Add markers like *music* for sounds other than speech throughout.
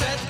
said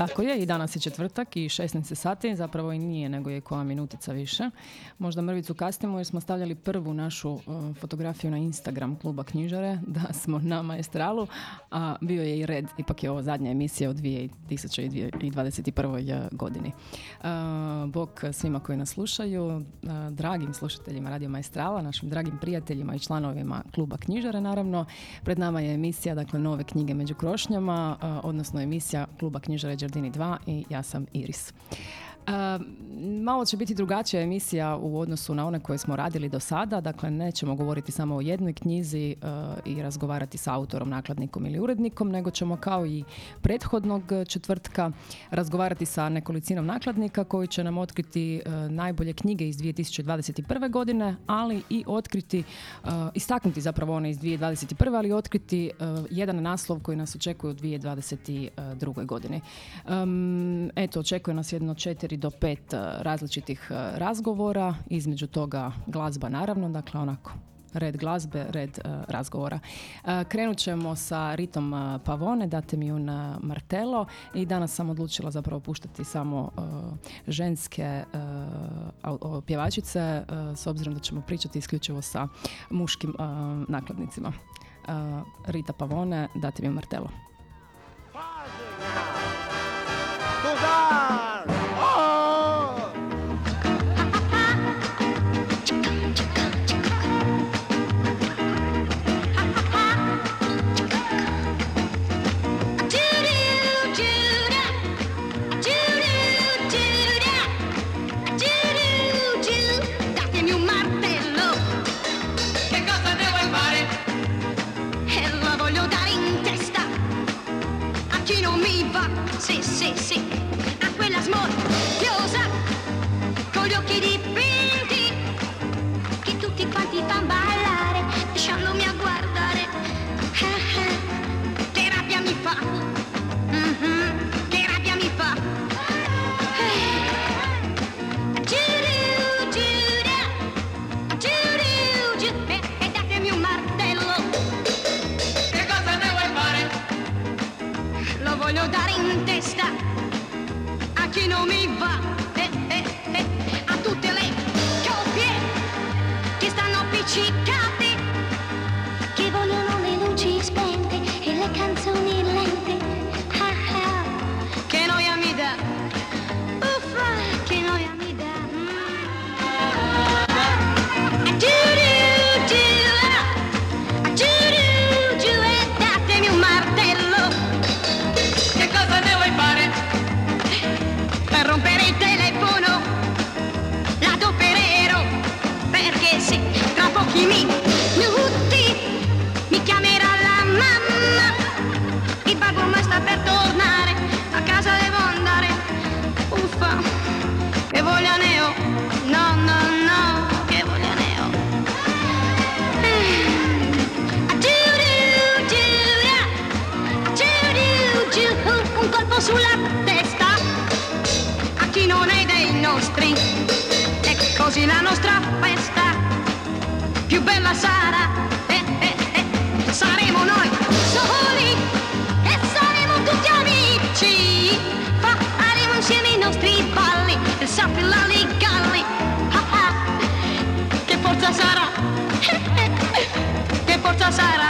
Tako je, i danas je četvrtak i 16 sati, zapravo i nije, nego je koja minutica više. Možda mrvicu kasnimo jer smo stavljali prvu našu uh, fotografiju na Instagram kluba knjižare, *laughs* da smo na maestralu, a bio je i red, ipak je ovo zadnja emisija u 2021. Uh, godini. Uh, bog svima koji nas slušaju, dragim slušateljima Radio Maestrala, našim dragim prijateljima i članovima kluba knjižare, naravno. Pred nama je emisija, dakle, nove knjige među krošnjama, odnosno emisija kluba knjižare Đardini 2 i ja sam Iris. Malo će biti drugačija emisija u odnosu na one koje smo radili do sada, dakle nećemo govoriti samo o jednoj knjizi uh, i razgovarati sa autorom, nakladnikom ili urednikom, nego ćemo kao i prethodnog četvrtka razgovarati sa nekolicinom nakladnika koji će nam otkriti uh, najbolje knjige iz 2021. godine, ali i otkriti, uh, istaknuti zapravo one iz 2021. ali otkriti jedan naslov koji nas očekuje u 2022. godini. Um, eto, očekuje nas jedno četiri do pet e, različitih e, razgovora, između toga glazba naravno, dakle onako red glazbe, red uh, razgovora. Uh, krenut ćemo sa Ritom Pavone, date mi un Martelo i danas sam odlučila zapravo puštati samo ženske pjevačice s obzirom da ćemo pričati isključivo sa muškim nakladnicima. Rita Pavone, date mi un Martelo. sì, a quella smorfiosa, con gli occhi dipinti, che tutti quanti fan ballare, lasciandomi a guardare, *laughs* che mi fa. volcano me. Lolli Galli, che forza sarà, *laughs* che forza sarà.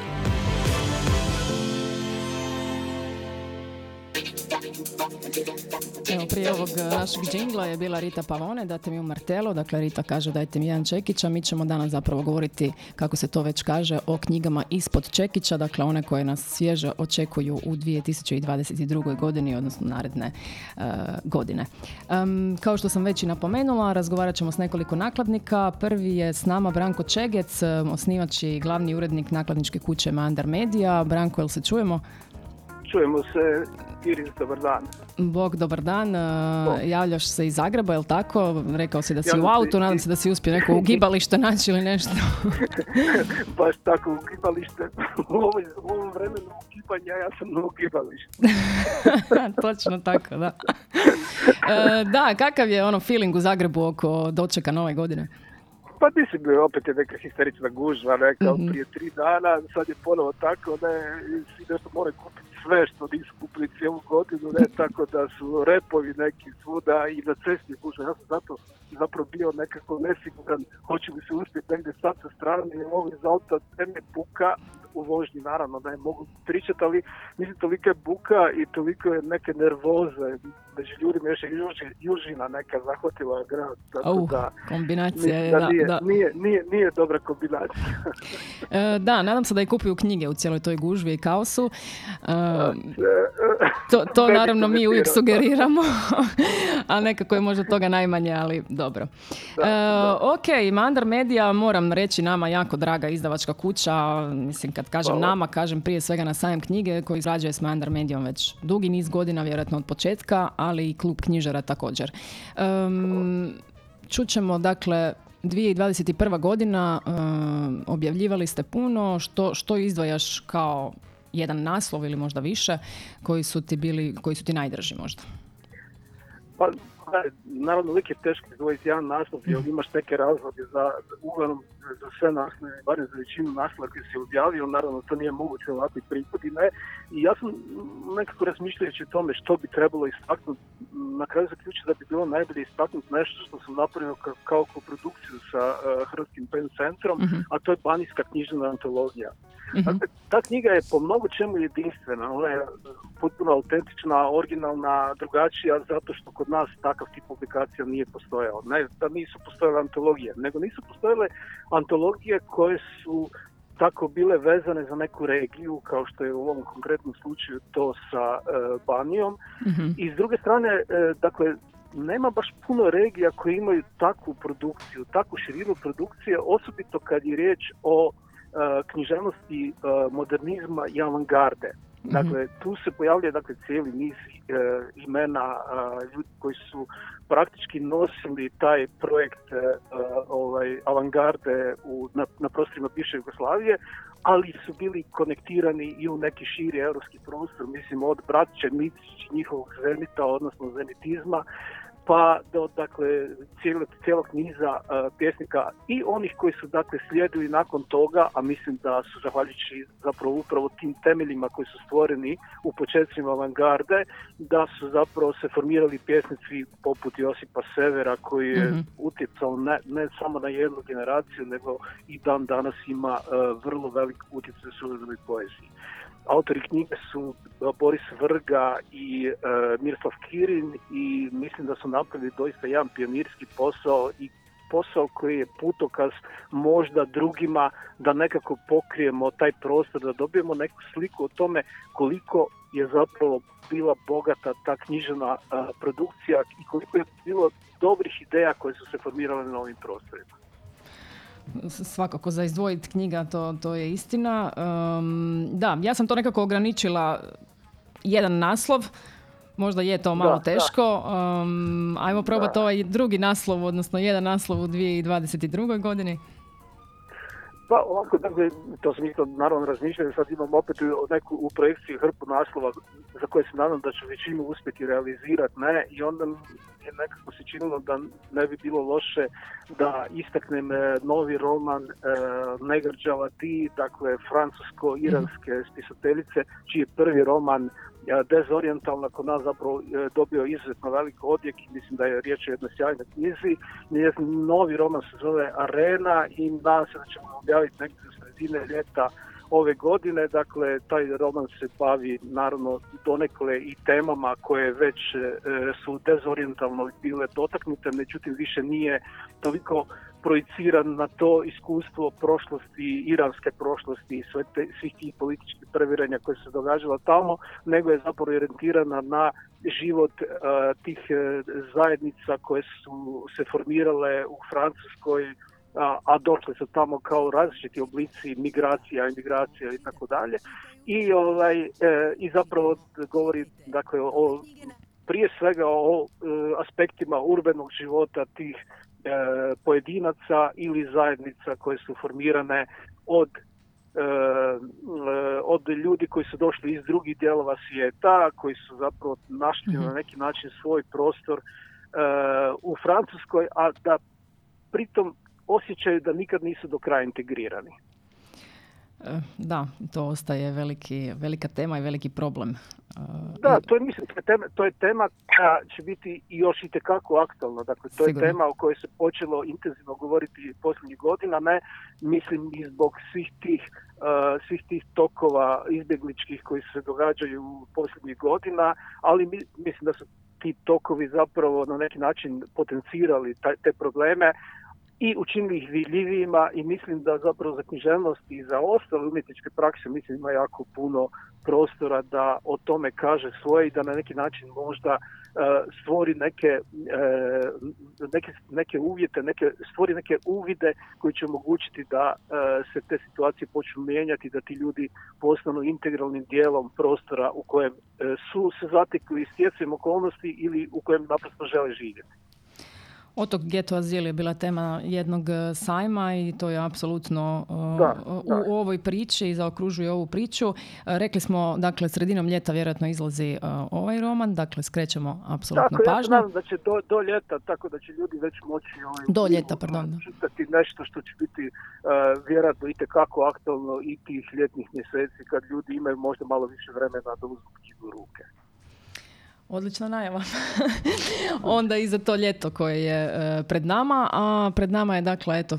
prije ovog e, našeg džingla je bila Rita Pavone, date mi u martelo, dakle Rita kaže dajte mi jedan čekić, a mi ćemo danas zapravo govoriti, kako se to već kaže, o knjigama ispod čekića, dakle one koje nas svježe očekuju u 2022. godini, odnosno naredne e, godine. kao što sam već i napomenula, razgovarat ćemo s nekoliko nakladnika. Prvi je s nama Branko Čegec, osnivač i glavni urednik nakladničke kuće Mandar Media. Branko, jel se čujemo? Čujemo se, Iris, dobar dan. Bog, dobar dan. E, javljaš se iz Zagreba, jel tako? Rekao si da si u autu, nadam se da si uspio neko ugibalište naći ili nešto. *laughs* Baš tako, ugibalište. U ovom, vremenu ugibanja ja sam na ugibalištu. *laughs* Točno tako, da. E, da, kakav je ono feeling u Zagrebu oko dočeka nove godine? Pa mislim, opet je neka histerična gužva, rekao mm prije tri dana, sad je ponovo tako, ne, svi nešto moraju kupiti sve što nisu kupili cijelu godinu, ne, tako da su repovi neki svuda i na cesti gužva. Ja sam zato zapravo bio nekako nesiguran, hoće li se uspjeti negdje sad sa strane, jer ovo iz auta teme puka, u vožnji naravno da je mogu pričati, ali mislim toliko je buka i toliko je neke nervoze među ljudima još je južina neka zahvatila grad. Tako da, kombinacija je, da, nije, da. Nije, nije, nije dobra kombinacija. *laughs* e, da, nadam se da i kupuju knjige u cijeloj toj gužvi i kaosu. E, to, to *laughs* naravno mi uvijek sugeriramo, *laughs* a nekako je možda toga najmanje, ali dobro. Da, e, Ok, Mandar Media moram reći nama jako draga izdavačka kuća, mislim kad kažem nama, kažem prije svega na sajam knjige koji izrađuje s Mandar Medijom već dugi niz godina, vjerojatno od početka, ali i klub knjižara također. Um, čućemo, dakle, 2021. godina um, objavljivali ste puno, što, što izdvajaš kao jedan naslov ili možda više koji su ti bili, koji su ti najdrži možda? Pa naravno uvijek je teško izdvojiti jedan naslov jer imaš neke razloge za uglavnom za sve naslove, barem za većinu naslova koji se objavio, naravno to nije moguće ovakvi prihodi, ne. I ja sam nekako razmišljajući o tome što bi trebalo istaknuti, na kraju zaključio da bi bilo najbolje istaknuti nešto što sam napravio kao, kao koprodukciju sa uh, Hrvatskim pen centrom, mhm. a to je Banijska knjižna antologija. mm ta knjiga je po mnogo čemu jedinstvena, ona je potpuno autentična, originalna, drugačija, zato što kod nas takav tip publikacija nije postojao. Ne da nisu postojale antologije, nego nisu postojale antologije koje su tako bile vezane za neku regiju, kao što je u ovom konkretnom slučaju to sa e, Banijom. Mhm. I s druge strane, e, dakle, nema baš puno regija koje imaju takvu produkciju, takvu širinu produkcije, osobito kad je riječ o e, književnosti modernizma i avangarde. Mhm. Dakle, tu se pojavljuje dakle, cijeli niz e, imena ljudi koji su praktički nosili taj projekt e, ovaj, avangarde u, na, na prostorima bivše Jugoslavije, ali su bili konektirani i u neki širi europski prostor, mislim od Bratiće Micić, njihovog zenita, odnosno zenitizma, pa do dakle cijelog, cijelog niza uh, pjesnika i onih koji su dakle slijedili nakon toga, a mislim da su zahvaljujući zapravo upravo tim temeljima koji su stvoreni u početcima avangarde, da su zapravo se formirali pjesnici poput Josipa Severa koji je mm utjecao ne, ne, samo na jednu generaciju, nego i dan danas ima uh, vrlo velik utjecaj u suvremenoj poeziji. Autori knjige su e, Boris Vrga i e, Miroslav Kirin i mislim da su napravili doista jedan pionirski posao i posao koji je putokaz možda drugima da nekako pokrijemo taj prostor, da dobijemo neku sliku o tome koliko je zapravo bila bogata ta književna e, produkcija i koliko je bilo dobrih ideja koje su se formirale na ovim prostorima svakako za izdvojiti knjiga, to, to je istina. da, ja sam to nekako ograničila jedan naslov, možda je to malo teško. Um, ajmo probati ovaj drugi naslov, odnosno jedan naslov u 2022. godini. Pa ovako, dakle, to sam isto naravno razmišljao, sad imam opet neku u projekciji hrpu naslova za koje se nadam da ću većinu uspjeti realizirati, ne, i onda i nekako se činilo da ne bi bilo loše da istaknem e, novi roman e, Negrđava ti, dakle francusko-iranske spisateljice, čiji je prvi roman Dezorientalna kod nas zapravo dobio izuzetno velik odjek i mislim da je riječ o jednoj sjajnoj knjizi. Novi roman se zove Arena i nadam se da ćemo objaviti negdje sredine ljeta ove godine. Dakle, taj roman se bavi naravno donekle i temama koje već e, su dezorientalno bile dotaknute, međutim više nije toliko projiciran na to iskustvo prošlosti, iranske prošlosti i sve te, svih tih političkih previranja koje se događala tamo, nego je zapravo orijentirana na život e, tih e, zajednica koje su se formirale u Francuskoj, a, a došle su tamo kao različiti oblici migracija, imigracija i tako dalje. I ovaj e, i zapravo govori dakle o prije svega o e, aspektima urbanog života tih e, pojedinaca ili zajednica koje su formirane od od ljudi koji su došli iz drugih dijelova svijeta, koji su zapravo našli na mhm. neki način svoj prostor u Francuskoj, a da pritom osjećaju da nikad nisu do kraja integrirani. E, da, to ostaje veliki, velika tema i veliki problem. E, da, to je, mislim, to je tema, to je tema koja će biti još i tekako aktualna. Dakle, to je tema o kojoj se počelo intenzivno govoriti posljednjih godina, ne mislim i zbog svih tih, uh, svih tih tokova izbjegličkih koji se događaju posljednjih godina, ali mislim da su ti tokovi zapravo na neki način potencirali te probleme, i učinili ih vidljivijima i mislim da zapravo za književnost i za ostale umjetničke prakse mislim ima jako puno prostora da o tome kaže svoje i da na neki način možda uh, stvori neke, uh, neke, neke uvjete, neke, stvori neke uvide koji će omogućiti da uh, se te situacije počnu mijenjati, da ti ljudi postanu integralnim dijelom prostora u kojem su se zatekli stjecajem okolnosti ili u kojem naprosto žele živjeti. Otok Geto Azil je bila tema jednog e, sajma i to je apsolutno e, u ovoj priči i zaokružuje ovu priču. E, rekli smo, dakle, sredinom ljeta vjerojatno izlazi ovaj roman, dakle, skrećemo apsolutno tako, pažnju. Ja da će do, do ljeta, tako da će ljudi već moći ovaj, do ljeta, pardon. čitati nešto što će biti uh, vjerojatno i tekako aktualno i tih ljetnih mjeseci kad ljudi imaju možda malo više vremena da uzmu knjigu ruke. Odlična najava. *laughs* Onda i za to ljeto koje je e, pred nama, a pred nama je dakle eto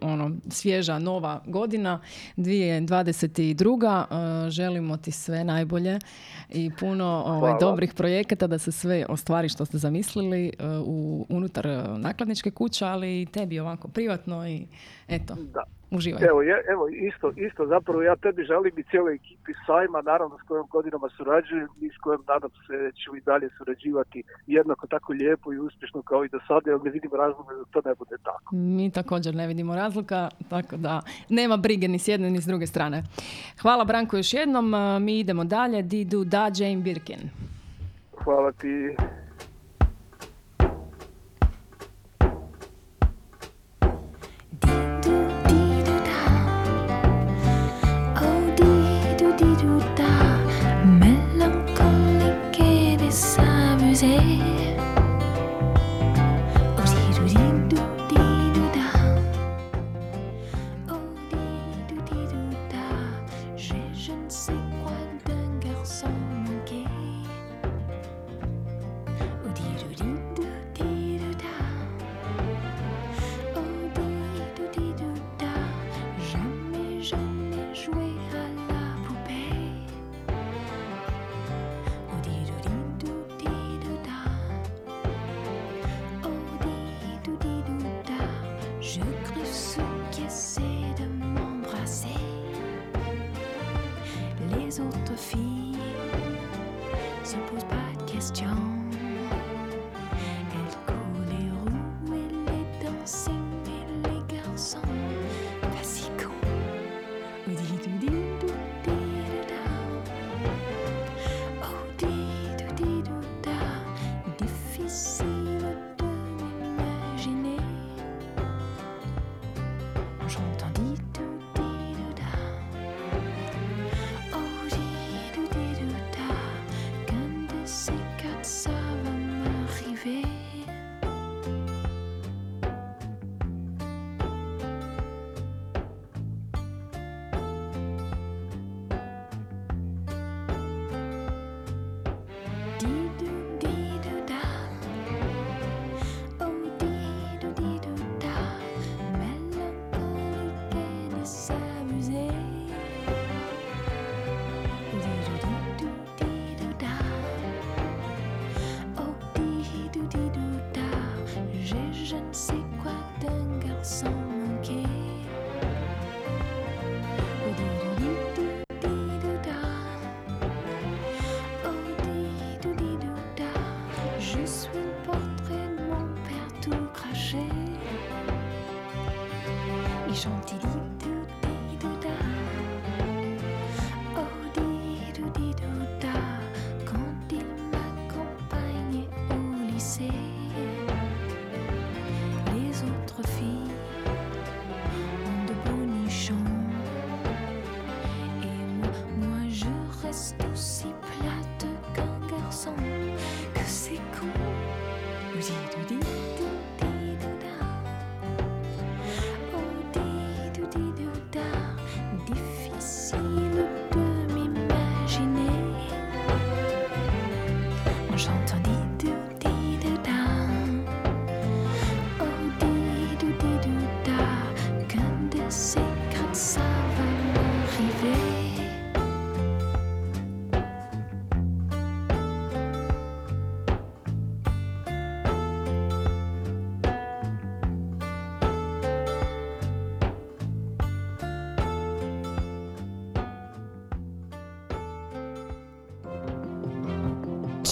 ono svježa nova godina 2022. E, želimo ti sve najbolje i puno ovaj, dobrih projekata da se sve ostvari što ste zamislili e, u unutar nakladničke kuće, ali i tebi ovako privatno i eto. Da. Uživaj. Evo, je, evo isto, isto zapravo ja tebi želim i cijeloj ekipi sajma, naravno s kojom godinama surađujem i s kojom nadam se ću i dalje surađivati jednako tako lijepo i uspješno kao i do sada, jer ne vidim razloga da to ne bude tako. Mi također ne vidimo razloga, tako da nema brige ni s jedne ni s druge strane. Hvala Branko još jednom, mi idemo dalje, Didu da Jane Birkin. Hvala ti. sing.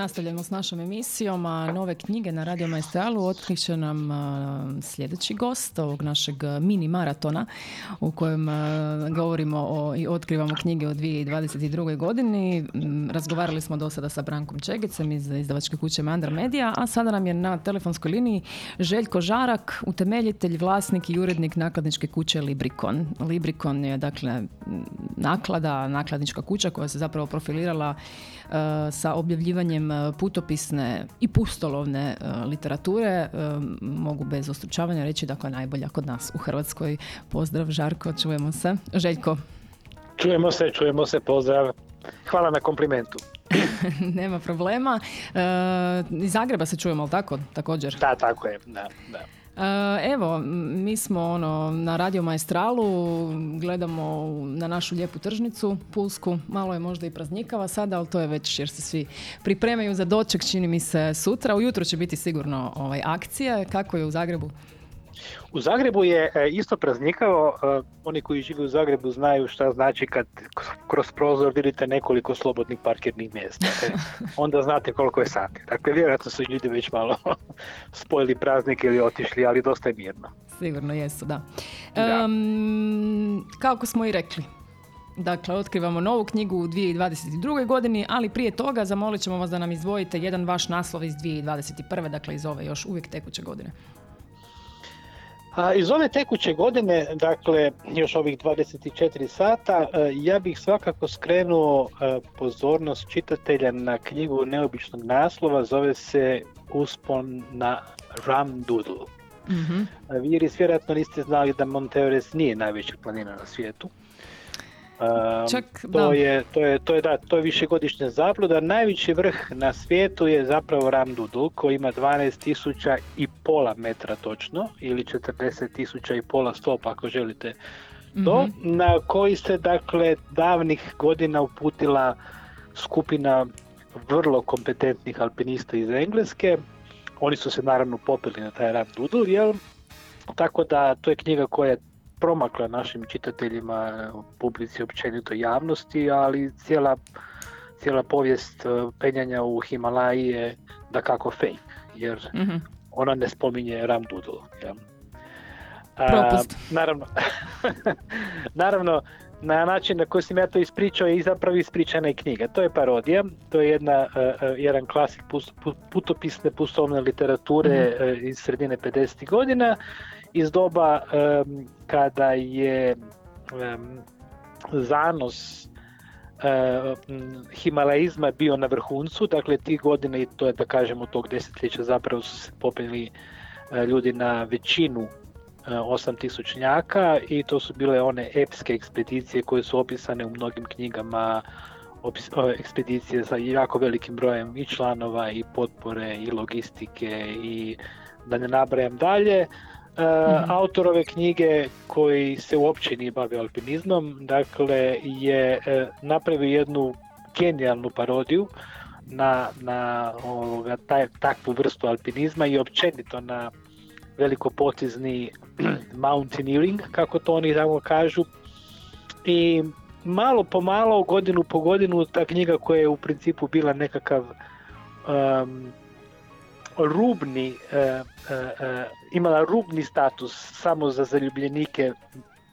Nastavljamo s našom emisijom, a nove knjige na Radio Maestralu otkriće nam sljedeći gost ovog našeg mini maratona u kojem govorimo o, i otkrivamo knjige u 2022. godini. M, Razgovarali smo do sada sa Brankom Čegecem iz izdavačke kuće Mandar Media, a sada nam je na telefonskoj liniji Željko Žarak, utemeljitelj, vlasnik i urednik nakladničke kuće Librikon. Librikon je dakle naklada, nakladnička kuća koja se zapravo profilirala sa objavljivanjem putopisne i pustolovne e, literature. E, mogu bez ostručavanja reći dakle najbolja kod nas u Hrvatskoj. Pozdrav Žarko, čujemo se. Željko, Čujemo se, čujemo se, pozdrav. Hvala na komplimentu. *laughs* nema problema. E, iz Zagreba se čujemo, ali tako? Također. Da, tako je, da, da. E, Evo, mi smo ono, na Radio Maestralu, gledamo na našu lijepu tržnicu, Pulsku, malo je možda i praznikava sada, ali to je već jer se svi pripremaju za doček, čini mi se sutra. Ujutro će biti sigurno ovaj, akcija. Kako je u Zagrebu? U Zagrebu je e, isto praznikavo, e, oni koji žive u Zagrebu znaju šta znači kad kroz prozor vidite nekoliko slobodnih parkirnih mjesta. E, *laughs* onda znate koliko je sati. Dakle, vjerojatno su ljudi već malo *laughs* spojili praznik ili otišli, ali dosta je mirno. Sigurno jesu, da. Da. Em, kako smo i rekli, Dakle, otkrivamo novu knjigu u 2022. godini, ali prije toga zamolit ćemo vas da nam izdvojite jedan vaš naslov iz 2021. Dakle, iz ove još uvijek tekuće godine. A iz ove tekuće godine, dakle još ovih 24 sata, e, ja bih svakako skrenuo e, pozornost čitatelja na knjigu neobičnog naslova, zove se Uspon na Ram Doodle. Mhm. E, Vi vjerojatno niste znali da Mount Everest nije najveća planina na svijetu. Um, Čak, to da. je, to je, to je, da, to je višegodišnja zabluda. Najviši vrh na svijetu je zapravo Ramdudul koji ima 12.000 i pola metra točno ili 40.000 i pola stopa ako želite to, Mhm. na koji se dakle davnih godina uputila skupina vrlo kompetentnih alpinista iz Engleske. Oni su se naravno popili na taj Ramdudul, jel? Tako da to je knjiga koja je promakla našim čitateljima, publici, općenito javnosti, ali cijela, cijela povijest e, penjanja u Himalaji je da kako fake, jer Mhm. ona ne spominje Ramdudul. jel? A, Propust. naravno, *laughs* naravno, na način na koji sam ja to ispričao je i zapravo ispričana i knjiga. To je parodija, to je jedna, e, jedan klasik pus- pu- putopisne pustovne literature e, iz sredine 50. godina, iz doba em, kada je em, zanos e, m, himalaizma bio na vrhuncu, dakle ti godine i to je da kažemo tog desetljeća zapravo su se popeli e, ljudi na većinu e, osam tisućnjaka i to su bile one epske ekspedicije koje su opisane u mnogim knjigama opis- o, ekspedicije sa jako velikim brojem i članova i potpore i logistike i da ne nabrajam dalje. E, Autor ove knjige koji se uopće nije bavio alpinizmom, dakle je e, napravio jednu genijalnu parodiju na, na ovoga, taj, takvu vrstu alpinizma i općenito na velikopotizni *clears throat* mountaineering, kako to oni tamo kažu. I malo po malo, godinu po godinu, ta knjiga koja je u principu bila nekakav um, rubni, e, e, e, imala rubni status samo za zaljubljenike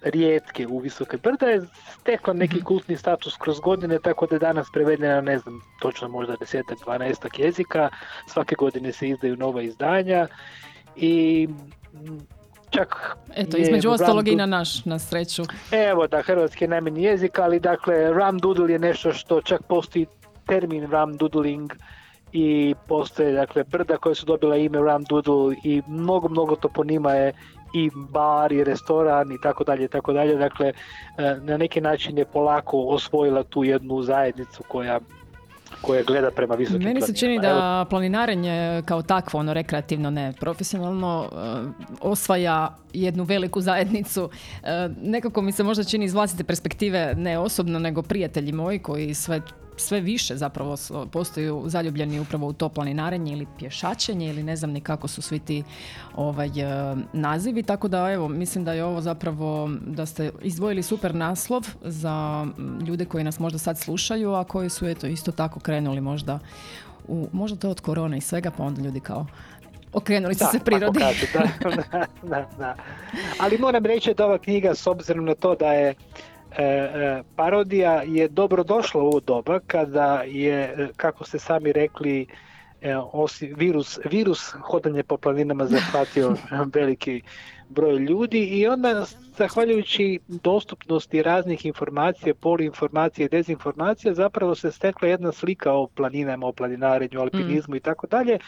rijetke u visoke brda je stekla neki kultni status kroz godine tako da je danas prevedena ne znam točno možda desetak, dvanaestak jezika svake godine se izdaju nova izdanja i čak Eto, između ostalog i na naš, na sreću. Evo da, hrvatski je najmanji jezik, ali dakle Ram Doodle je nešto što čak postoji termin Ram Doodling i postoje dakle brda koja su dobila ime Ram Doodle i mnogo, mnogo toponima je i bar i restoran i tako dalje i tako dalje. Dakle, e, na neki način je polako osvojila tu jednu zajednicu koja koja gleda prema visokim Meni se čini planinama. Evo, da planinarenje kao takvo, ono rekreativno, ne profesionalno, eh, osvaja jednu veliku zajednicu. Eh, Nekako mi se možda čini iz vlastite perspektive, ne osobno, nego prijatelji moji koji sve sve više zapravo postaju zaljubljeni upravo u to planinarenje ili pješačenje ili ne znam ni kako su svi ti ovaj, eh, nazivi, tako da evo, mislim da je ovo zapravo, da ste izdvojili super naslov za ljude koji nas možda sad slušaju, a koji su eto isto tako krenuli možda u, možda to od korone i svega, pa onda ljudi kao okrenuli su Da, se prirodi. kažu, da, *laughs* da, da, da. Ali moram reći da ova knjiga, s obzirom na to da je e, e, parodija je dobro došla u ovo doba kada je, e, kako ste sami rekli, e, osim virus, virus hodanje po planinama zahvatio *laughs* veliki broj ljudi i onda zahvaljujući dostupnosti raznih informacija, poliinformacija i dezinformacija zapravo se stekla jedna slika o planinama, o planinarenju, alpinizmu i tako dalje,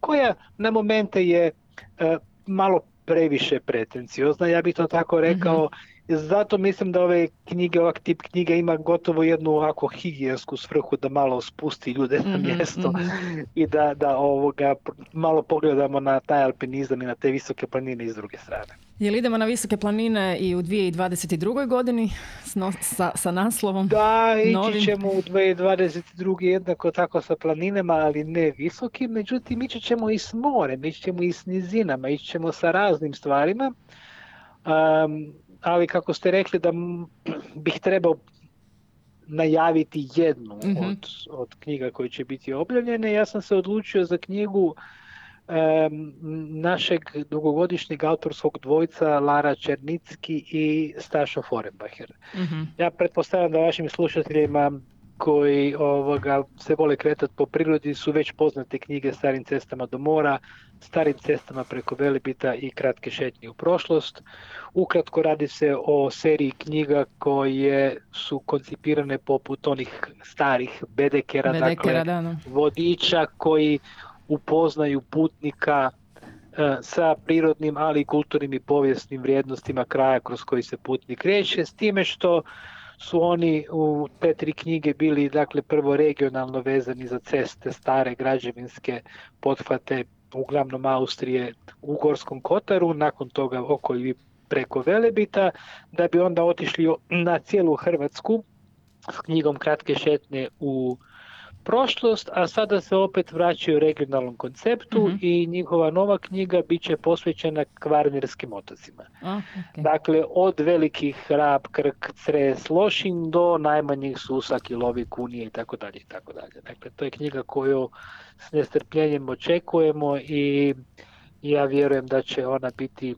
koja na momente je e, malo previše pretenciozna, ja bih to tako rekao, zato mislim da ove knjige, ovak tip knjiga ima gotovo jednu ovako higijensku svrhu da malo spusti ljude na Mhm, mjesto mhm. i da, da ovoga malo pogledamo na taj alpinizam i na te visoke planine iz druge strane. Jel idemo na visoke planine i u 2022. godini sa, sa naslovom? Da, ići Novim. ćemo u 2022. jednako tako sa planinama, ali ne visokim, međutim ići ćemo i s morem, ići ćemo i s nizinama, ići ćemo sa raznim stvarima. Um, ali kako ste rekli da bih trebao najaviti jednu Mhm. od, od knjiga koje će biti objavljene, ja sam se odlučio za knjigu em, našeg dugogodišnjeg autorskog dvojca Lara Černicki i Stašo Forenbacher. Mhm. Ja pretpostavljam da vašim slušateljima koji ovoga, se vole kretati po prirodi su već poznate knjige Starim cestama do mora, Starim cestama preko Velebita i Kratke šetnje u prošlost. Ukratko radi se o seriji knjiga koje su koncipirane poput onih starih bedekera, Bedekera, dakle da, no. vodiča koji upoznaju putnika e, sa prirodnim, ali i kulturnim i povijesnim vrijednostima kraja kroz koji se putnik kreće, s time što su oni u te tri knjige bili dakle prvo regionalno vezani za ceste, stare građevinske pothvate, uglavnom Austrije u Gorskom Kotaru, nakon toga oko i preko Velebita, da bi onda otišli na cijelu Hrvatsku s knjigom Kratke šetnje u prošlost, a sada se opet vraćaju regionalnom konceptu Mhm. i njihova nova knjiga bit će posvećena kvarnerskim otocima. A, ok. Dakle, od velikih Rab, Krk, Cres, Lošin do najmanjih Susak, Ilovik, Unije i tako dalje i tako dalje. Dakle, to je knjiga koju s nestrpljenjem očekujemo i ja vjerujem da će ona biti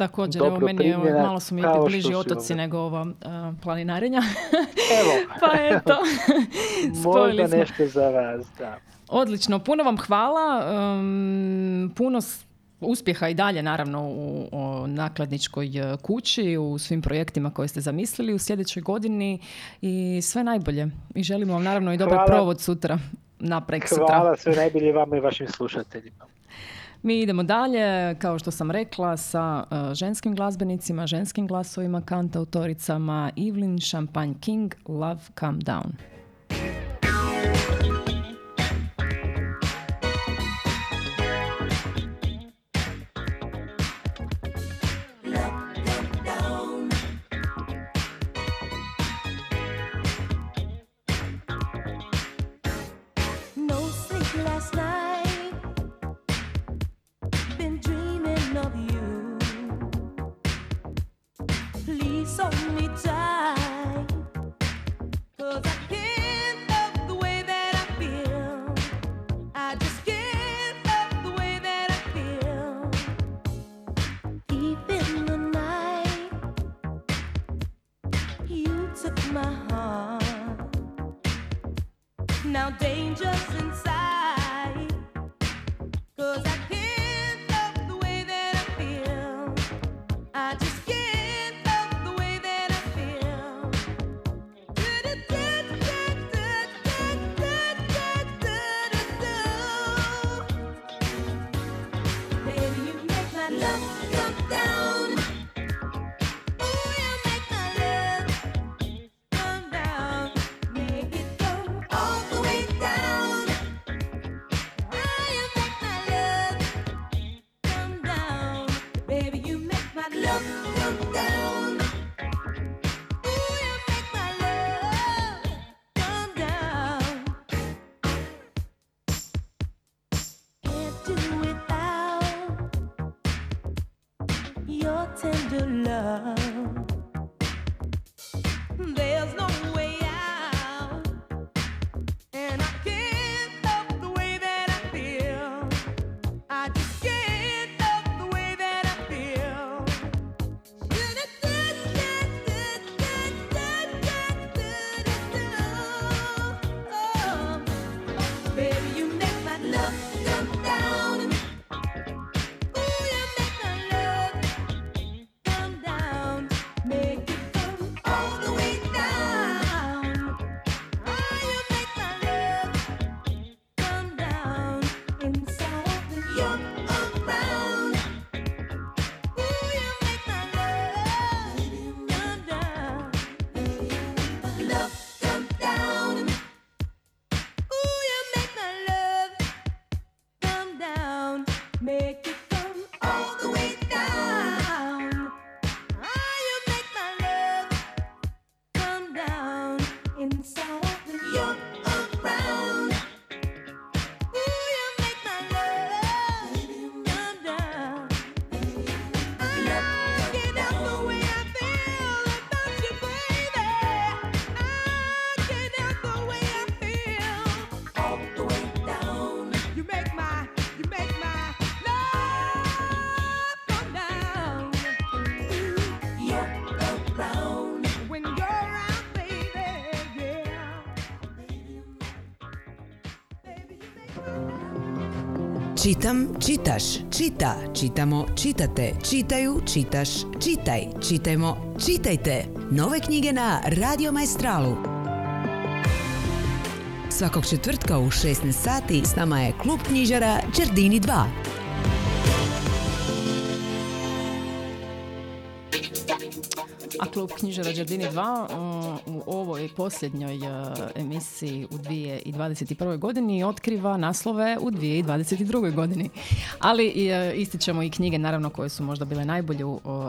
Također, evo meni je, malo su mi bliži otoci nego ova a, planinarenja. *laughs* evo, pa eto, *laughs* možda smo. nešto za vas. Da. Odlično, puno vam hvala. um, puno uspjeha i dalje naravno u, nakladničkoj e, kući, u svim projektima koje ste zamislili u sljedećoj godini i sve najbolje. I želimo vam naravno i dobar Hvala. provod sutra, naprek sutra. Hvala sve najbolje vama i vašim slušateljima. Mi idemo dalje, kao što sam rekla, sa e, ženskim glazbenicima, ženskim glasovima, kantautoricama Evelyn Champagne King, Love Come Down. Čitam, čitaš, čita, čitamo, čitate, čitaju, čitaš, čitaj, čitajmo, čitajte. Nove knjige na Radio Maestralu. Svakog četvrtka u 16 sati s nama je klub knjižara Đerdini 2. A klub knjižara Đardini 2 uh, u ovoj posljednjoj uh, emisiji u 2021. godini otkriva naslove u 2022. godini. Ali uh, ističemo i knjige naravno koje su možda bile najbolje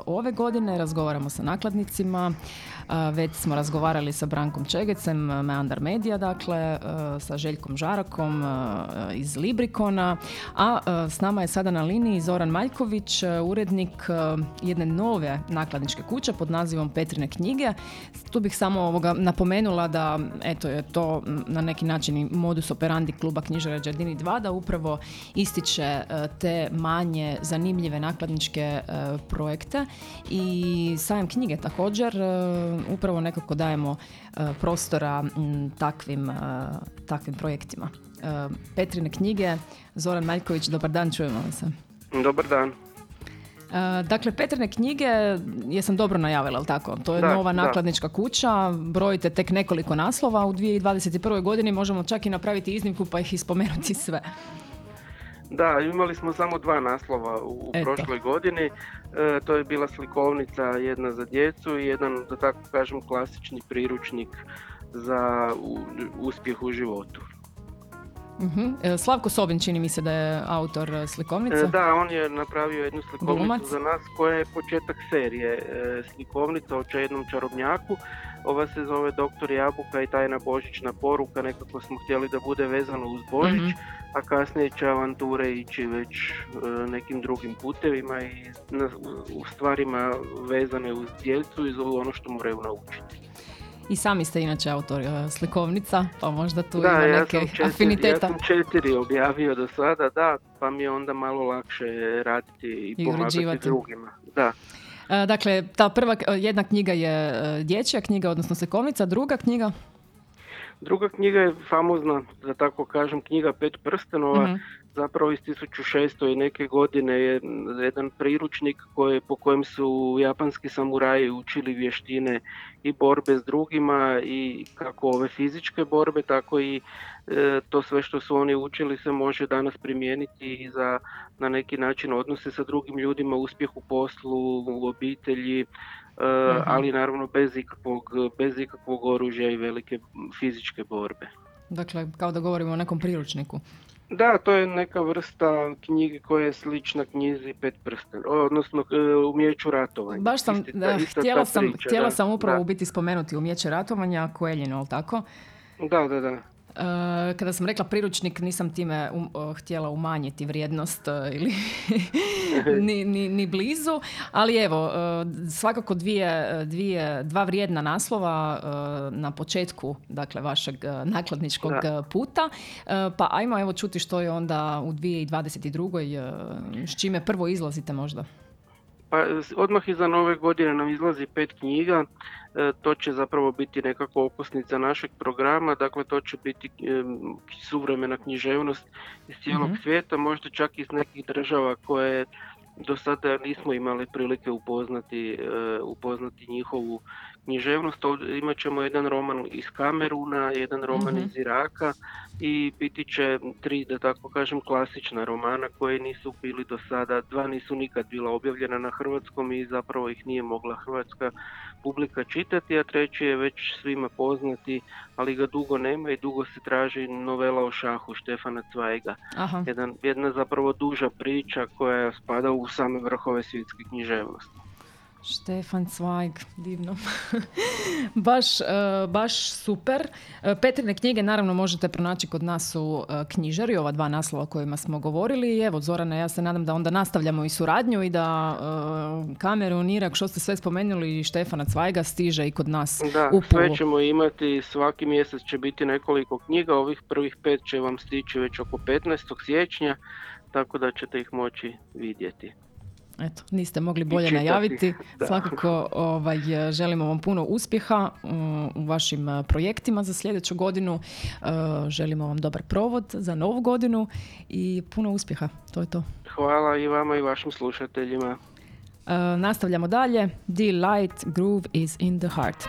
ove godine. Razgovaramo sa nakladnicima. Uh, Već smo razgovarali sa Brankom Čegecem, Meandar Media, dakle, sa Željkom Žarakom iz Librikona, a s nama je sada na liniji Zoran Maljković, urednik jedne nove nakladničke kuće pod nazivom Petrine knjige. Tu bih samo ovoga napomenula da eto je to na neki način i modus operandi kluba knjižara Đardini 2 da upravo ističe uh, te manje zanimljive nakladničke uh, projekte i sajam knjige također uh, upravo nekako dajemo prostora takvim, takvim projektima. Petrine knjige, Zoran Maljković, dobar dan, čujemo se. Dobar dan. Uh, Dakle, Petrine knjige, jesam dobro najavila, jel tako? To je Da, nova da. nakladnička kuća, brojite tek nekoliko naslova, u 2021. godini možemo čak i napraviti iznimku pa ih ispomenuti sve. Da, imali smo samo dva naslova u Eto. prošloj godini. E, to je bila slikovnica jedna za djecu i jedan, da tako kažem, klasični priručnik za u- uspjeh u životu. E, Slavko Sobin čini mi se da je autor e, slikovnice. Da, on je napravio jednu slikovnicu Glumac. za nas koja je početak serije e, slikovnica o jednom čarobnjaku. Ova se zove Doktor Jabuka i tajna božićna poruka, nekako smo htjeli da bude vezano uz Božić, Mhm. a kasnije će avanture ići već nekim drugim putevima i na, u stvarima vezane uz djecu i ono što moraju naučiti. I sami ste inače autor e, slikovnica, pa možda tu da, ima ja neke sam, četiri, ja afiniteta. sam četiri objavio do sada, da, pa mi je onda malo lakše raditi i, I pomagati drugima. Da. E, Dakle, ta prva, e, jedna knjiga je dječja knjiga, odnosno slikovnica, druga knjiga, Druga knjiga je famozna, da tako kažem, knjiga Pet prstenova, Mhm. Zapravo iz 1600 i neke godine je jedan priručnik koje, po kojem su japanski samuraji učili vještine i borbe s drugima i kako ove fizičke borbe, tako i e, to sve što su oni učili se može danas primijeniti i za na neki način odnose sa drugim ljudima, uspjeh u poslu, u obitelji, e, ali naravno bez ikakvog, bez ikakvog oružja i velike fizičke borbe. Dakle, kao da govorimo o nekom priručniku. Da, to je neka vrsta knjige koja je slična knjizi Pet prsten, odnosno umjeću ratovanja. Baš sam, Isti ta- da, ista ta htjela sam, priča, htjela da, sam upravo da. biti spomenuti umjeće ratovanja, Koeljino, ali tako? Da, da, da. E, kada sam rekla priručnik, nisam time um, o, htjela umanjiti vrijednost e, ili *laughs* ni, ni, ni blizu, ali evo, e, svakako dvije, dvije, dva vrijedna naslova na početku dakle, vašeg nakladničkog Da. puta, pa ajmo evo čuti što je onda u 2022. e, s čime prvo izlazite možda. Pa odmah iza nove godine nam izlazi pet knjiga, to će zapravo biti nekako okosnica našeg programa, dakle to će biti em, suvremena književnost iz cijelog Mhm. svijeta, možda čak iz nekih država koje do sada nismo imali prilike upoznati, e, upoznati njihovu književnost. Ovdje imat ćemo jedan roman iz Kameruna, jedan roman Mhm. iz Iraka i biti će tri, da tako kažem, klasična romana koji nisu bili do sada, dva nisu nikad bila objavljena na hrvatskom i zapravo ih nije mogla hrvatska publika čitati, a treći je već svima poznati, ali ga dugo nema i dugo se traži novela o šahu Štefana Cvajga. Aha. Jedan, jedna zapravo duža priča koja spada u same vrhove svjetske književnosti. Štefan Cvajg, divno. *laughs* baš, e, baš super. E, Petrine knjige naravno možete pronaći kod nas u e, knjižari, ova dva naslova o kojima smo govorili. Evo, Zorana, ja se nadam da onda nastavljamo i suradnju i da kameru, Irak, što ste sve spomenuli, i Štefana Cvajga stiže i kod nas Da, u Pulu. sve ćemo imati, svaki mjesec će biti nekoliko knjiga, ovih prvih pet će vam stići već oko 15. siječnja, tako da ćete ih moći vidjeti. Eto, niste mogli bolje čitati, najaviti. *laughs* da. Svakako ovaj, želimo vam puno uspjeha mm, u vašim e, projektima za sljedeću godinu. E, Želimo vam dobar provod za novu godinu i puno uspjeha. To je to. Hvala i vama i vašim slušateljima. E, Nastavljamo dalje. Delight groove is in the heart.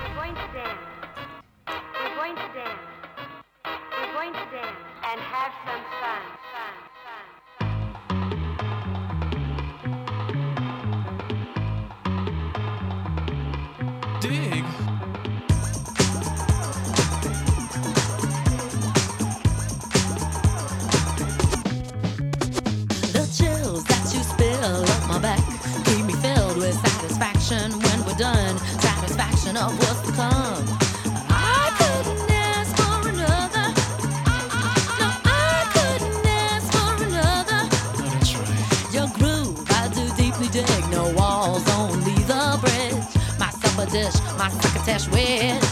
satisfaction when we're done, satisfaction of what's to come. Dig no walls, only the bridge. My supper dish, my succotash, wedge.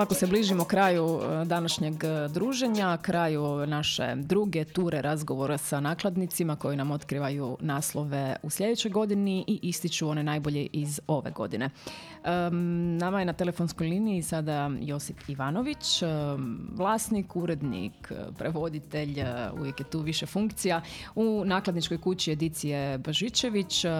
Polako se bližimo kraju e, današnjeg e, druženja, kraju naše druge ture razgovora sa nakladnicima koji nam otkrivaju naslove u sljedećoj godini i ističu one najbolje iz ove godine. Nama je na telefonskoj liniji sada Josip Ivanović, em, vlasnik, urednik, e, prevoditelj, e, uvijek je tu više funkcija u nakladničkoj kući edicije Božičević. E,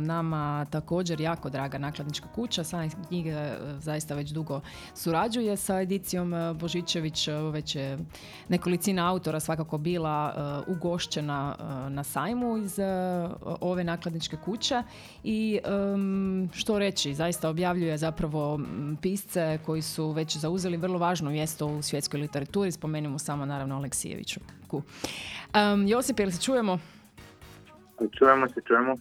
Nama također jako draga nakladnička kuća, Science knjige e, zaista već dugo surađuje sa edicijom e, Božičević, e, već je nekolicina autora svakako bila e, ugošćena na sajmu iz ove nakladničke kuće i što reći, zaista objavljuje zapravo pisce koji su već zauzeli vrlo važno mjesto u svjetskoj literaturi, spomenimo samo naravno Aleksijeviću. Josip, jel se čujemo? Čujemo se, čujemo.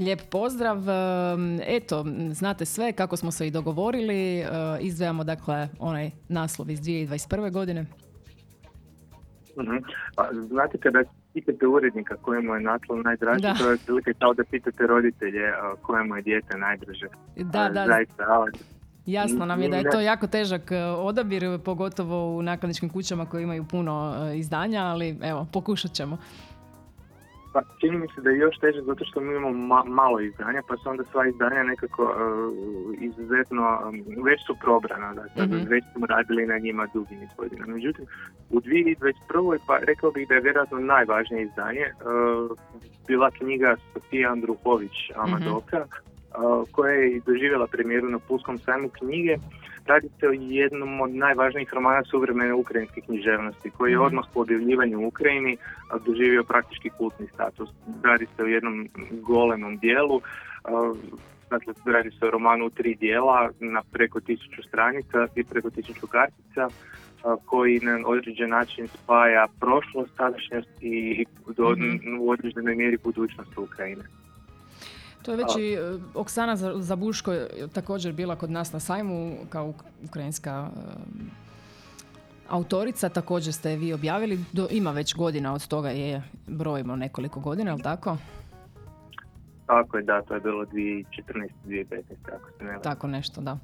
Lijep pozdrav. Eto, znate sve kako smo se i dogovorili. E, Izdvajamo dakle onaj naslov iz 2021. godine. Mhm. Pa, znate kada pitate urednika kojemu je naslov najdraži, Da. to je otprilike kao da pitate roditelje a, kojemu je dijete najdraže. Da, A, da, Zaista, a, jasno nam je da je to jako težak e, odabir, pogotovo u nakladničkim kućama koje imaju puno e, izdanja, ali evo, pokušat ćemo. Pa, čini mi se da je još teže zato što mi imamo ma- malo izdanja, pa su onda sva izdanja nekako uh, izuzetno, um, već su probrana, dakle, Mhm. već smo radili na njima dugi niz godina. Međutim, u 2021. pa rekao bih da je vjerojatno najvažnije izdanje uh, bila knjiga Sofije Andruhović Amadoka, uh, koja je doživjela premijeru na Pulskom sajmu knjige. Radi se o jednom od najvažnijih romana suvremene ukrajinske književnosti, koji je Mhm. odmah po objavljivanju u Ukrajini doživio praktički kultni status. Radi se o jednom golemom dijelu, dakle radi se o romanu u tri dijela na preko tisuću stranica i preko tisuću kartica koji na određen način spaja prošlost, sadašnjost i do, Mhm. u određenoj mjeri budućnost Ukrajine. To je već i e, Oksana Za- Zabuško je također bila kod nas na sajmu kao uk- ukrajinska e, autorica, također ste je vi objavili, Do, ima već godina od toga je, brojimo nekoliko godina, jel tako? Tako je, da, to je bilo 2014. 2015. ako se ne. Tako nešto, da.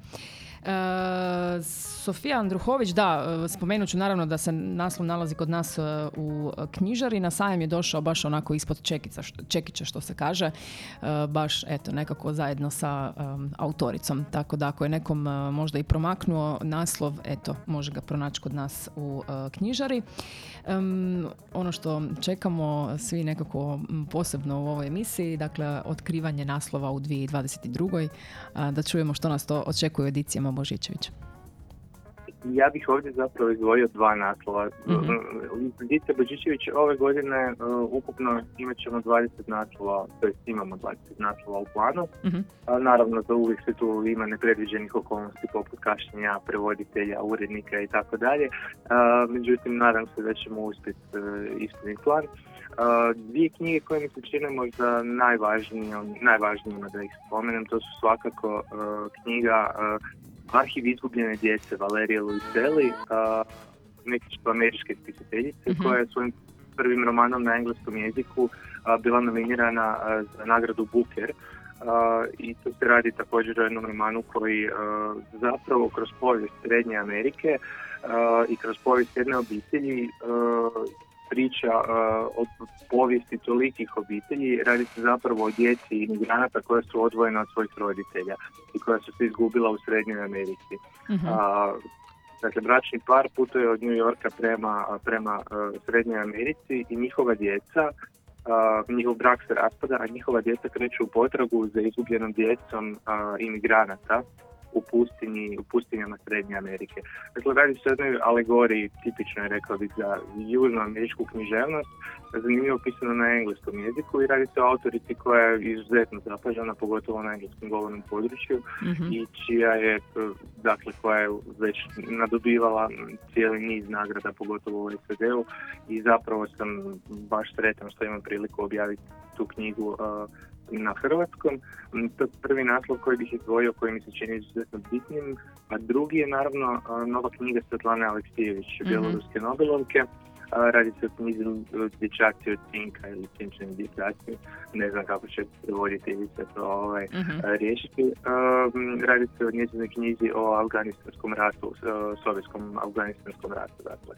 E, Sofija Andruhović, da, e, spomenut ću naravno da se naslov nalazi kod nas e, u knjižari. Na sajam je došao baš onako ispod čekica, čekića što se kaže. Baš eto nekako zajedno sa em, autoricom. Tako da ako je nekom možda i promaknuo naslov, eto može ga pronaći kod nas u e, knjižari. Em, ono što čekamo svi nekako posebno u ovoj emisiji, dakle otkrivanje naslova u 2022. a, da čujemo što nas to očekuje u edicijama Božićevića. Ja bih ovdje zapravo izdvojio dva naslova. Mhm. Dice Božićević ove godine uh, ukupno imat ćemo 20 naslova, to jest imamo 20 naslova u planu. Mhm. A, naravno da uvijek se tu ima nepredviđenih okolnosti poput kašnjenja, prevoditelja, urednika i tako dalje. A, Međutim, nadam se da ćemo uspjeti uh, ispuniti plan. A, Dvije knjige koje mi se čine možda najvažnijim, najvažnijima da ih spomenem, to su svakako uh, knjiga uh, Arhiv izgubljene djece Valerije Luiselli, uh, meksičko-američke spisateljice Mhm. koja je svojim prvim romanom na engleskom jeziku a, bila nominirana a, za nagradu Booker. A, I tu se radi također o jednom romanu koji a, zapravo kroz povijest Srednje Amerike a, i kroz povijest jedne obitelji priča a, o povijesti tolikih obitelji. Radi se zapravo o djeci imigranata koja su odvojena od svojih roditelja i koja su se izgubila u Srednjoj Americi. Mhm. A, dakle, bračni par putuje od New Yorka prema, prema uh, Srednjoj Americi i njihova djeca, uh, njihov brak se raspada, a njihova djeca kreću u potragu za izgubljenom djecom uh, imigranata u pustinji, u pustinjama Srednje Amerike. Dakle, radi se o jednoj alegoriji, tipično je rekao bih za južnoameričku književnost, zanimljivo pisano na engleskom jeziku i radi se o autorici koja je izuzetno zapažena, pogotovo na engleskom govornom području Mhm. i čija je, dakle, koja je već nadobivala cijeli niz nagrada, pogotovo u SAD-u i zapravo sam baš sretan što imam priliku objaviti tu knjigu uh, na hrvatskom. Mm, To je prvi naslov koji bih izdvojio, koji mi se čini izuzetno bitnim, a drugi je naravno nova knjiga Svetlane Aleksijević, Mhm. bjeloruske Nobelovke. Radi se o knjizi Dječaci od cinka ili cinčani dječaci, ne znam kako će prevoditeljica to ovaj, Mhm. a, riješiti. Um, radi se o njezinoj knjizi o afganistanskom ratu, sovjetskom afganistanskom ratu. Dakle.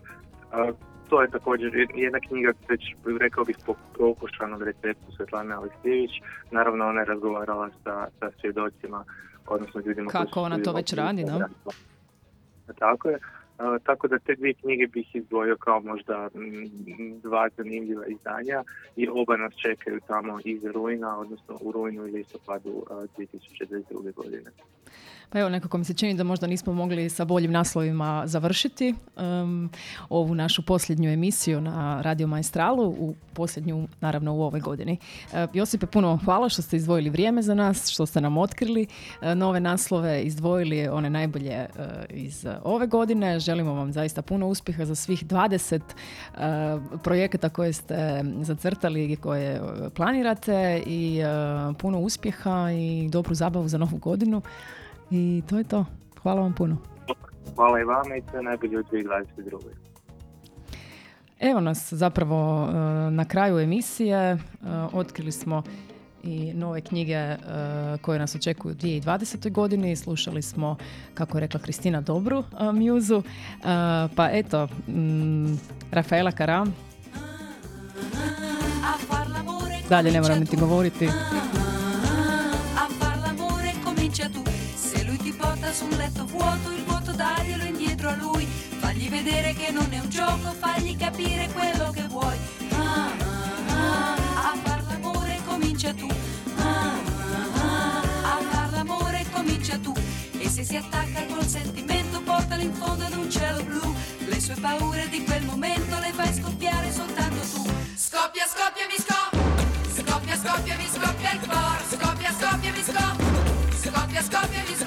To je također jed- jedna knjiga, već rekao bih po pokušanom receptu Svetlane Aleksijević. Naravno ona je razgovarala sa, sa svjedocima, odnosno ljudima koji Kako su ona to već radi, da? Tako je. Tako da te dvije knjige bih izdvojio kao možda mm, dva zanimljiva izdanja i oba nas čekaju tamo iz rujna, odnosno u rujnu i listopadu a, 2022. godine. Pa evo, nekako mi se čini da možda nismo mogli sa boljim naslovima završiti em, ovu našu posljednju emisiju na Radio Maestralu, u posljednju, naravno, u ovoj godini. E, Josipe, puno vam hvala što ste izdvojili vrijeme za nas, što ste nam otkrili e, nove naslove, izdvojili one najbolje e, iz ove godine. Želimo vam zaista puno uspjeha za svih 20 e, projekata koje ste zacrtali i koje e, planirate i e, puno uspjeha i dobru zabavu za novu godinu. I to je to. Hvala vam puno. Hvala i vama i sve najbolje u 2022. Evo nas zapravo na kraju emisije. Otkrili smo i nove knjige e, koje nas očekuju u 2020. godini. Slušali smo, kako je rekla Kristina, dobru e, mjuzu. E, Pa eto, mm, Rafaela Karam. Dalje ne moram niti govoriti. Su un letto vedere che non è un gioco, fagli capire quello che vuoi. Ah, ah, ah, comincia tu. Ah, ah, ah, a far l'amore comincia tu. E se si attacca col sentimento, portalo in fondo ad un cielo blu. Le sue paure di quel momento le fai scoppiare soltanto tu. Scoppia, scoppia, mi scoppia. Scoppia, scoppia, mi scoppia il cuore. Scoppia, scoppia, mi scoppia. Scoppia, scoppia, mi scoppia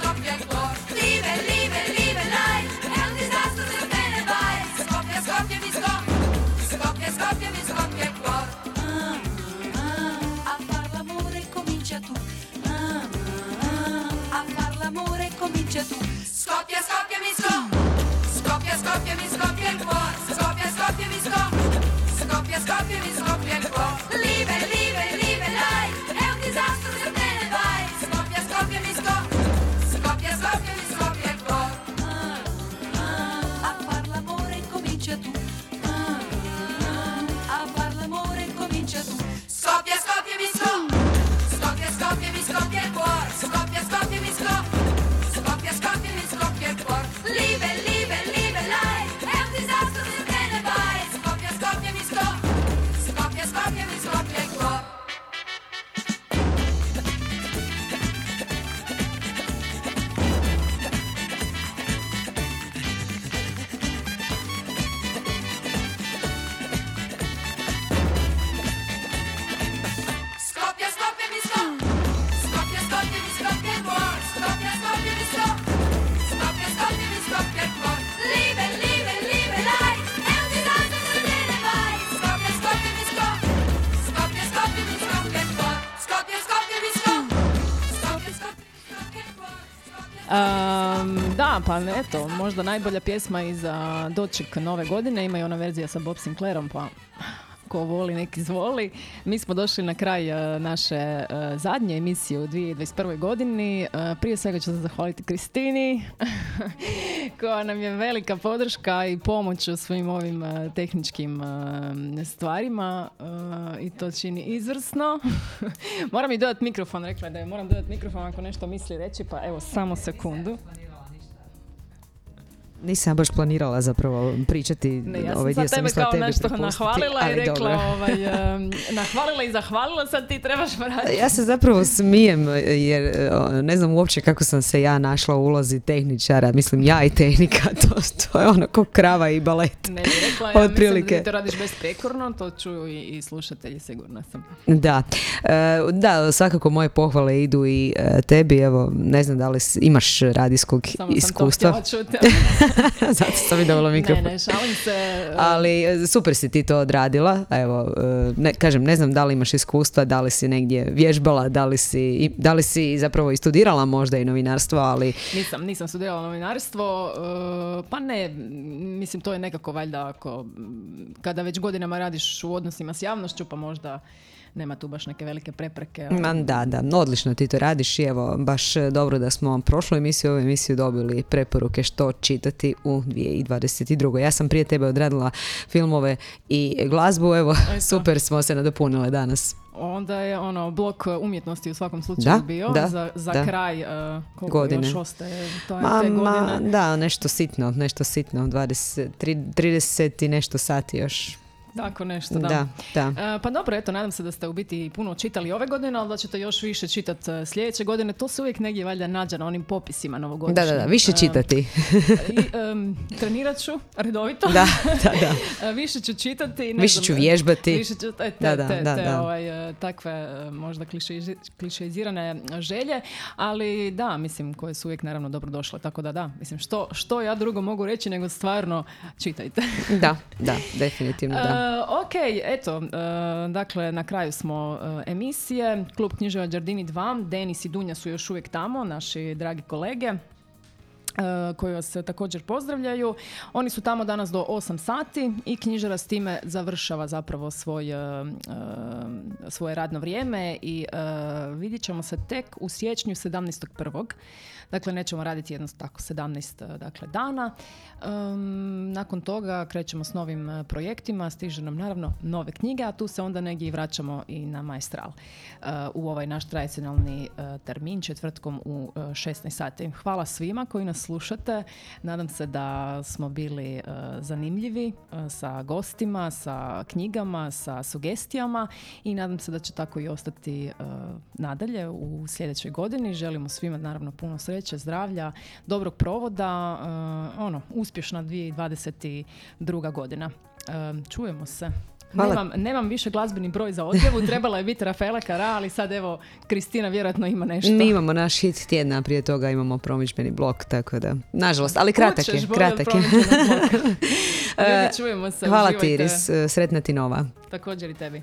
pa eto, možda najbolja pjesma i za doček nove godine. Ima i ona verzija sa Bob Sinclairom, pa ko voli, neki zvoli. Mi smo došli na kraj naše zadnje emisije u 2021. godini. Prije svega ću se zahvaliti Kristini, *laughs* koja nam je velika podrška i pomoć u svim ovim tehničkim stvarima i to čini izvrsno. *laughs* moram mi dodati mikrofon, rekla je da je moram dodati mikrofon ako nešto misli reći, pa evo samo sekundu. Nisam baš planirala zapravo pričati Ne, ja sam ovaj dio sam tebe mislila kao tebi nešto nahvalila i rekla, ovaj, *laughs* nahvalila i zahvalila, sad ti trebaš vratiti. Ja se zapravo smijem jer ne znam uopće kako sam se ja našla u ulozi tehničara. Mislim ja i tehnika, *laughs* to, to je ono ko krava i balet. Ne, rekla, ja Otprilike. da ti to radiš besprekorno, to čuju i, i slušatelji, sigurna sam. Da, E, da, svakako moje pohvale idu i e, tebi, evo, ne znam da li imaš radijskog Samo iskustva. sam to čuti. *laughs* Zato sam i dobila ne, mikrofon. ne, šalim se. Ali e, super si ti to odradila, evo, e, ne, kažem, ne znam da li imaš iskustva, da li si negdje vježbala, da li si, da li si zapravo i studirala možda i novinarstvo, ali Nisam, nisam studirala novinarstvo, pa ne, mislim to je nekako valjda ako, m, kada već godinama radiš u odnosima s javnošću, pa možda nema tu baš neke velike prepreke. ali- Ma, da, da, odlično ti to radiš i evo, baš e, dobro da smo prošlu emisiju, ovu emisiju dobili preporuke što čitati u 2022. Ja sam prije tebe odradila filmove i glazbu, evo, *laughs* super smo se nadopunile danas. Onda je ono blok umjetnosti u svakom slučaju Da, bio da, za, za da. kraj e, koliko Godine. još ostaje to je Ma, te ma, godine. da, nešto sitno, nešto sitno, 20, tri- 30 i nešto sati još. Tako nešto, da. Da, da. E, pa dobro, eto, nadam se da ste u biti puno čitali ove godine, ali da ćete još više čitati sljedeće godine. To se uvijek negdje valjda nađe na onim popisima novogodišnjim. Da, da, da, više E, čitati. I, em, trenirat ću redovito. Da, da, da. *laughs* E, više ću čitati. Ne Više znam, ću vježbati. Više ću, te, te, Da, da, te, da, te, ovaj, e, takve e, možda klišeizi- klišeizirane želje, ali da, mislim, koje su uvijek naravno dobro došle. Tako da da, mislim, što, što ja drugo mogu reći nego stvarno čitajte. Da, da, definitivno da. E, ok, eto, e, dakle, na kraju smo e, emisije. Klub književa Đardini 2, Denis i Dunja su još uvijek tamo, naši dragi kolege koji vas također pozdravljaju. Oni su tamo danas do 8 sati i knjižara s time završava zapravo svoj, svoje radno vrijeme i vidjet ćemo se tek u siječnju 17.1. Dakle, nećemo raditi jedno tako 17 dakle, dana. Em, nakon toga krećemo s novim e, projektima, stižu nam naravno nove knjige, a tu se onda negdje i vraćamo i na Maestral e, u ovaj naš tradicionalni e, termin četvrtkom u e, 16 sati. Hvala svima koji nas slušate. Nadam se da smo bili e, zanimljivi e, sa gostima, sa knjigama, sa sugestijama i nadam se da će tako i ostati e, nadalje u sljedećoj godini. Želimo svima naravno puno sreće, zdravlja, dobrog provoda, e, ono, uspješna 2022. godina. E, čujemo se. Nemam, nemam više glazbeni broj za odjevu, *laughs* trebala je biti Rafaela Kara, ali sad evo, Kristina vjerojatno ima nešto. Mi imamo naš hit tjedna, prije toga imamo promidžbeni blok, tako da, nažalost, ali kratak je, kratak je. *laughs* Ljudi, čujemo se, Hvala ti uživajte. Iris, e, sretna ti nova. Također i tebi.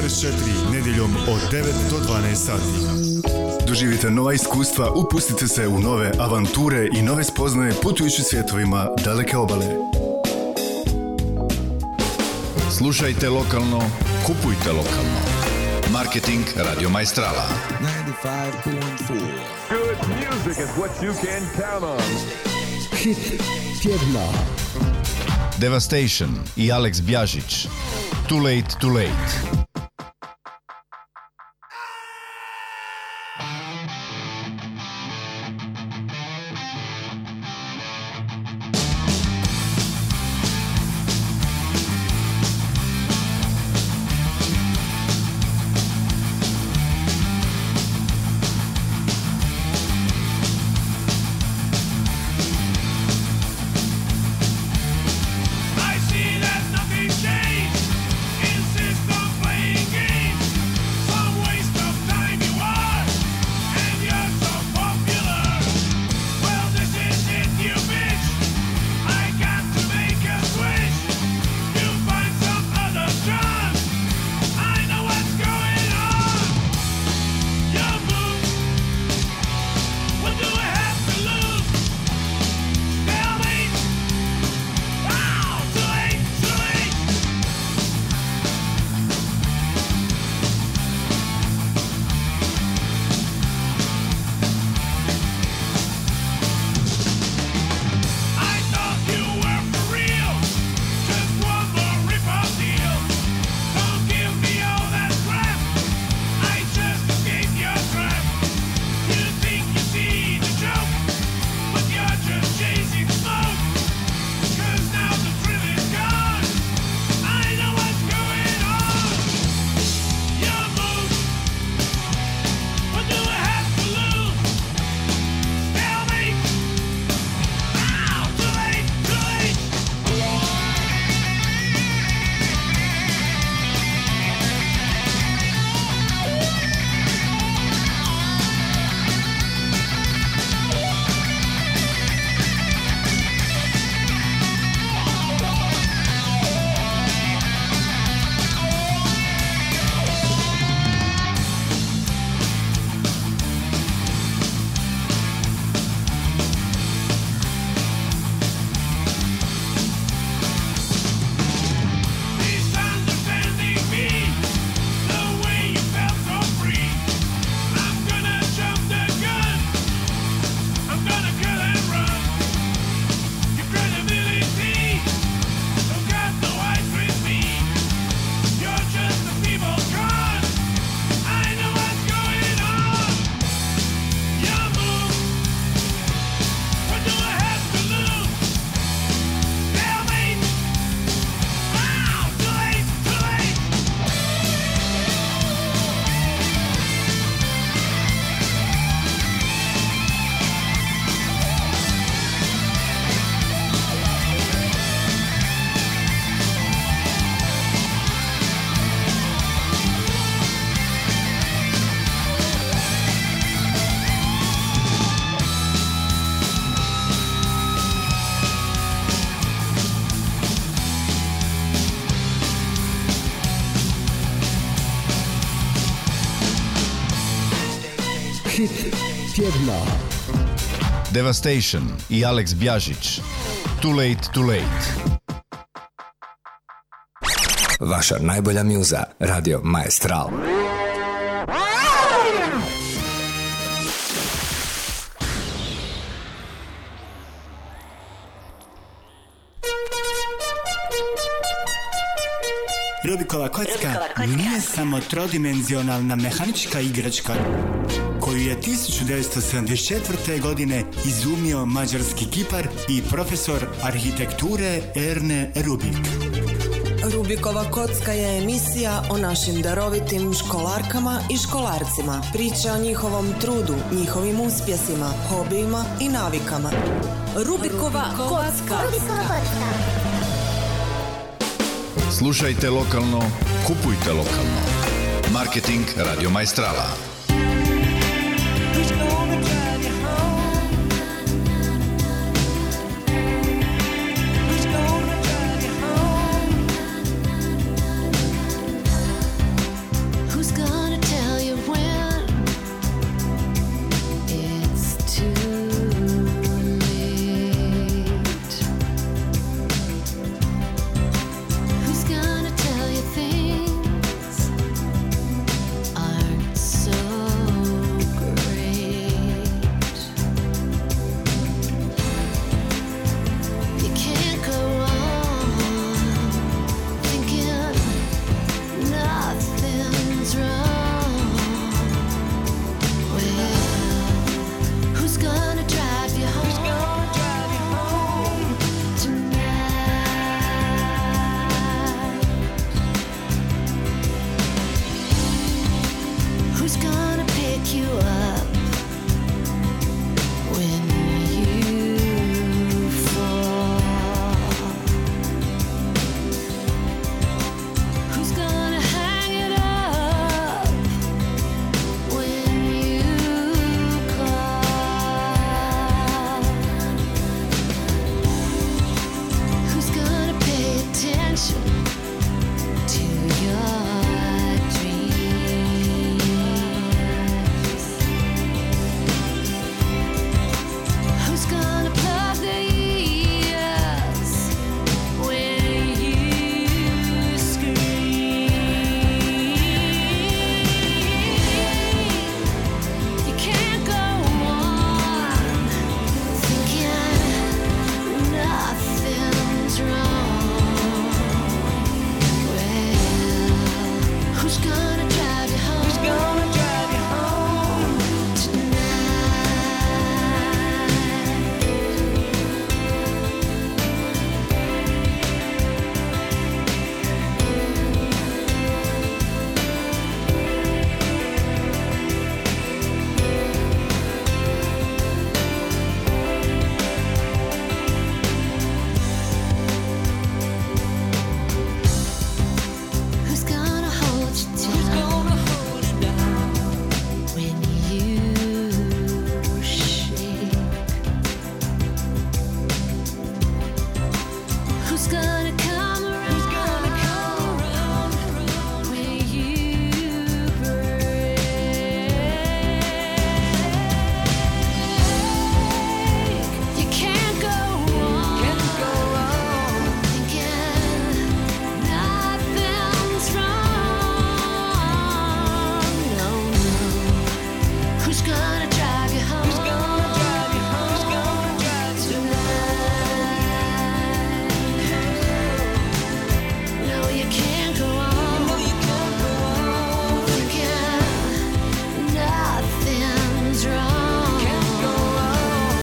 95,4 nedjeljom od 9 do 12 sati. Doživite nova iskustva, upustite se u nove avanture i nove spoznaje putujući svjetovima daleke obale. Slušajte lokalno, kupujte lokalno. Marketing Radio Maestrala. 95.4. Good music is what you can count on. Hit tjedna. Devastation i Alex Bjažić. Too late, too late. Devastation i Alex Bjažić. Too late, too late. Vaša najbolja mjuza, Radio Maestral. Rubikova kocka nije samo trodimenzionalna mehanička igračka koju je 1974. godine izumio mađarski kipar i profesor arhitekture Erne Rubik. Rubikova kocka je emisija o našim darovitim školarkama i školarcima. Priča o njihovom trudu, njihovim uspjesima, hobijima i navikama. Rubikova kocka. Slušajte lokalno, kupujte lokalno. Marketing Radio Majstrala. He's gonna drive you.